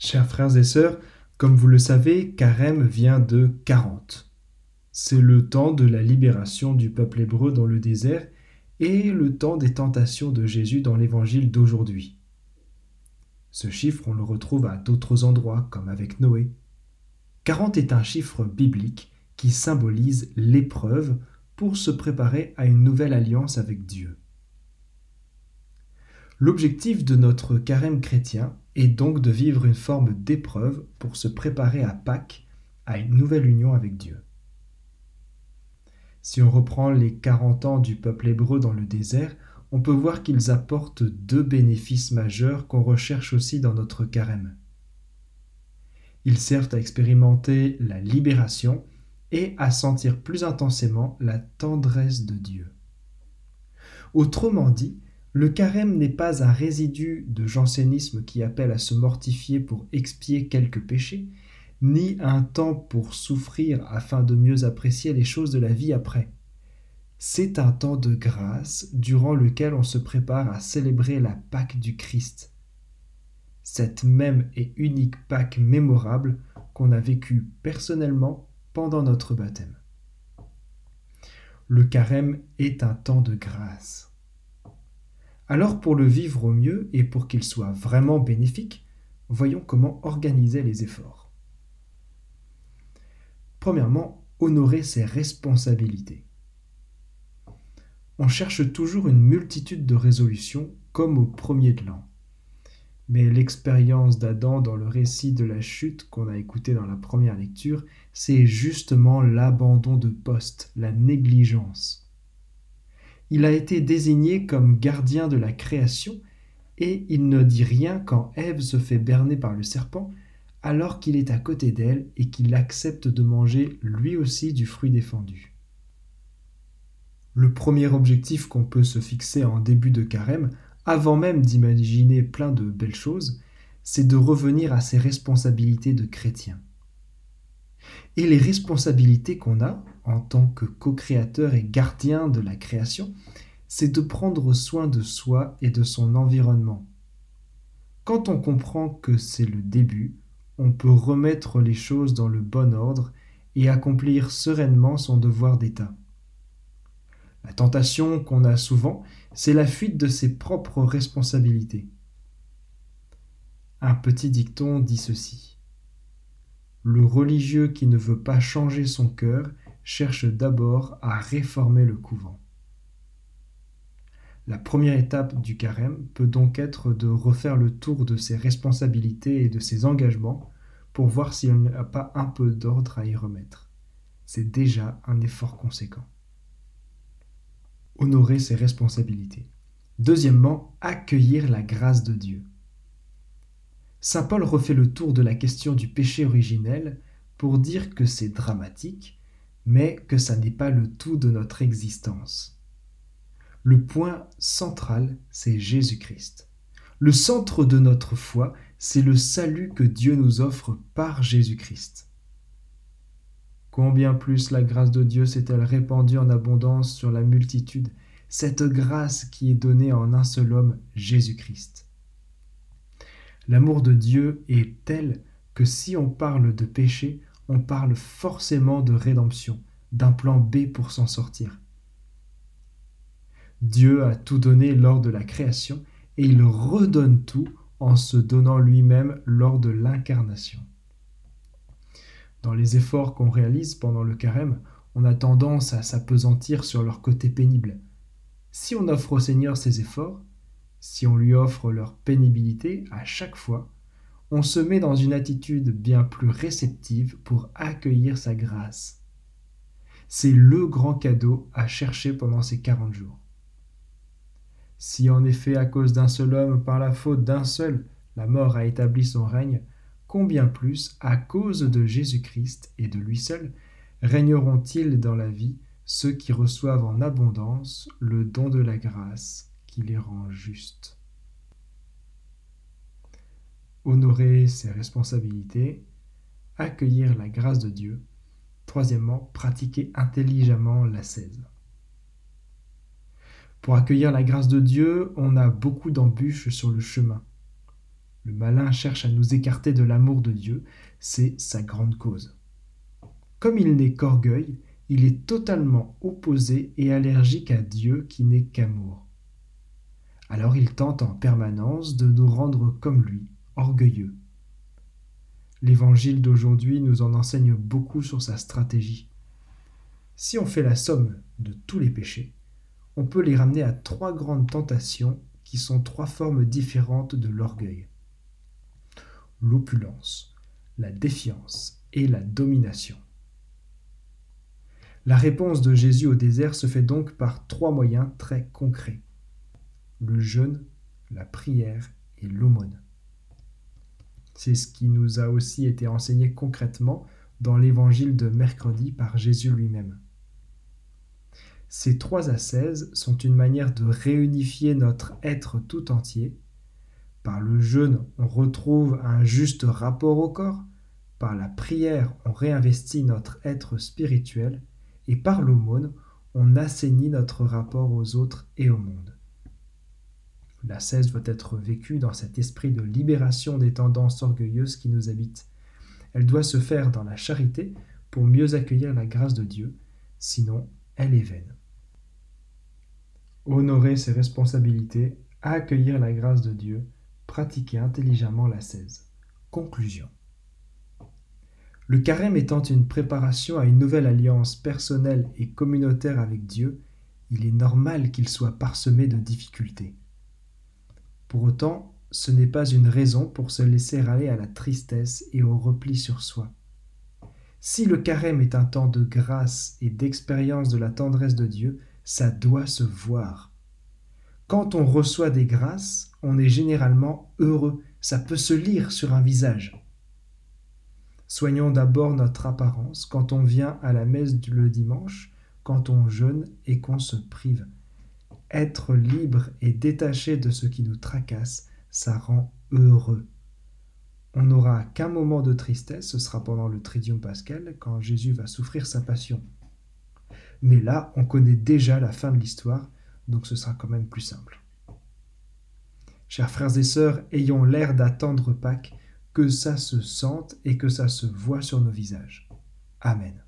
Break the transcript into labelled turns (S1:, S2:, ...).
S1: Chers frères et sœurs, comme vous le savez, Carême vient de 40. C'est le temps de la libération du peuple hébreu dans le désert et le temps des tentations de Jésus dans l'évangile d'aujourd'hui. Ce chiffre, on le retrouve à d'autres endroits, comme avec Noé. 40 est un chiffre biblique qui symbolise l'épreuve pour se préparer à une nouvelle alliance avec Dieu. L'objectif de notre carême chrétien est donc de vivre une forme d'épreuve pour se préparer à Pâques, à une nouvelle union avec Dieu. Si on reprend les 40 ans du peuple hébreu dans le désert, on peut voir qu'ils apportent deux bénéfices majeurs qu'on recherche aussi dans notre carême. Ils servent à expérimenter la libération et à sentir plus intensément la tendresse de Dieu. Autrement dit, le carême n'est pas un résidu de jansénisme qui appelle à se mortifier pour expier quelques péchés, ni un temps pour souffrir afin de mieux apprécier les choses de la vie après. C'est un temps de grâce durant lequel on se prépare à célébrer la Pâque du Christ. Cette même et unique Pâque mémorable qu'on a vécue personnellement pendant notre baptême. Le carême est un temps de grâce. Alors pour le vivre au mieux et pour qu'il soit vraiment bénéfique, voyons comment organiser les efforts. Premièrement, honorer ses responsabilités. On cherche toujours une multitude de résolutions comme au premier de l'an. Mais l'expérience d'Adam dans le récit de la chute qu'on a écouté dans la première lecture, c'est justement l'abandon de poste, la négligence il a été désigné comme gardien de la création, et il ne dit rien quand Ève se fait berner par le serpent, alors qu'il est à côté d'elle et qu'il accepte de manger lui aussi du fruit défendu. Le premier objectif qu'on peut se fixer en début de carême, avant même d'imaginer plein de belles choses, c'est de revenir à ses responsabilités de chrétien. Et les responsabilités qu'on a, en tant que co-créateur et gardien de la création, c'est de prendre soin de soi et de son environnement. Quand on comprend que c'est le début, on peut remettre les choses dans le bon ordre et accomplir sereinement son devoir d'État. La tentation qu'on a souvent, c'est la fuite de ses propres responsabilités. Un petit dicton dit ceci. Le religieux qui ne veut pas changer son cœur cherche d'abord à réformer le couvent. La première étape du carême peut donc être de refaire le tour de ses responsabilités et de ses engagements pour voir s'il n'y a pas un peu d'ordre à y remettre. C'est déjà un effort conséquent. Honorer ses responsabilités. Deuxièmement, accueillir la grâce de Dieu. Saint Paul refait le tour de la question du péché originel pour dire que c'est dramatique, mais que ça n'est pas le tout de notre existence. Le point central, c'est Jésus-Christ. Le centre de notre foi, c'est le salut que Dieu nous offre par Jésus-Christ. Combien plus la grâce de Dieu s'est-elle répandue en abondance sur la multitude, cette grâce qui est donnée en un seul homme, Jésus-Christ. L'amour de Dieu est tel que si on parle de péché, on parle forcément de rédemption, d'un plan B pour s'en sortir. Dieu a tout donné lors de la création et il redonne tout en se donnant lui-même lors de l'incarnation. Dans les efforts qu'on réalise pendant le carême, on a tendance à s'apesantir sur leur côté pénible. Si on offre au Seigneur ces efforts, si on lui offre leur pénibilité à chaque fois, on se met dans une attitude bien plus réceptive pour accueillir sa grâce. C'est le grand cadeau à chercher pendant ces quarante jours. Si en effet à cause d'un seul homme, par la faute d'un seul, la mort a établi son règne, combien plus, à cause de Jésus-Christ et de lui seul, régneront-ils dans la vie ceux qui reçoivent en abondance le don de la grâce? Les rend justes honorer ses responsabilités, accueillir la grâce de Dieu. Troisièmement, pratiquer intelligemment l'ascèse. Pour accueillir la grâce de Dieu, on a beaucoup d'embûches sur le chemin. Le malin cherche à nous écarter de l'amour de Dieu, c'est sa grande cause. Comme il n'est qu'orgueil, il est totalement opposé et allergique à Dieu qui n'est qu'amour. Alors il tente en permanence de nous rendre comme lui, orgueilleux. L'évangile d'aujourd'hui nous en enseigne beaucoup sur sa stratégie. Si on fait la somme de tous les péchés, on peut les ramener à trois grandes tentations qui sont trois formes différentes de l'orgueil. L'opulence, la défiance et la domination. La réponse de Jésus au désert se fait donc par trois moyens très concrets. Le jeûne, la prière et l'aumône. C'est ce qui nous a aussi été enseigné concrètement dans l'évangile de mercredi par Jésus lui-même. Ces trois ascèses sont une manière de réunifier notre être tout entier. Par le jeûne, on retrouve un juste rapport au corps. Par la prière, on réinvestit notre être spirituel. Et par l'aumône, on assainit notre rapport aux autres et au monde. L'ascèse doit être vécue dans cet esprit de libération des tendances orgueilleuses qui nous habitent. Elle doit se faire dans la charité pour mieux accueillir la grâce de Dieu, sinon elle est vaine honorer ses responsabilités, accueillir la grâce de Dieu, pratiquer intelligemment la l'ascèse. Conclusion. Le carême étant une préparation à une nouvelle alliance personnelle et communautaire avec Dieu, il est normal qu'il soit parsemé de difficultés. Pour autant, ce n'est pas une raison pour se laisser aller à la tristesse et au repli sur soi. Si le carême est un temps de grâce et d'expérience de la tendresse de Dieu, ça doit se voir. Quand on reçoit des grâces, on est généralement heureux, ça peut se lire sur un visage. Soignons d'abord notre apparence quand on vient à la messe le dimanche, quand on jeûne et qu'on se prive. Être libre et détaché de ce qui nous tracasse, ça rend heureux. On n'aura qu'un moment de tristesse, ce sera pendant le Tridium pascal, quand Jésus va souffrir sa passion. Mais là, on connaît déjà la fin de l'histoire, donc ce sera quand même plus simple. Chers frères et sœurs, ayons l'air d'attendre Pâques, que ça se sente et que ça se voit sur nos visages. Amen.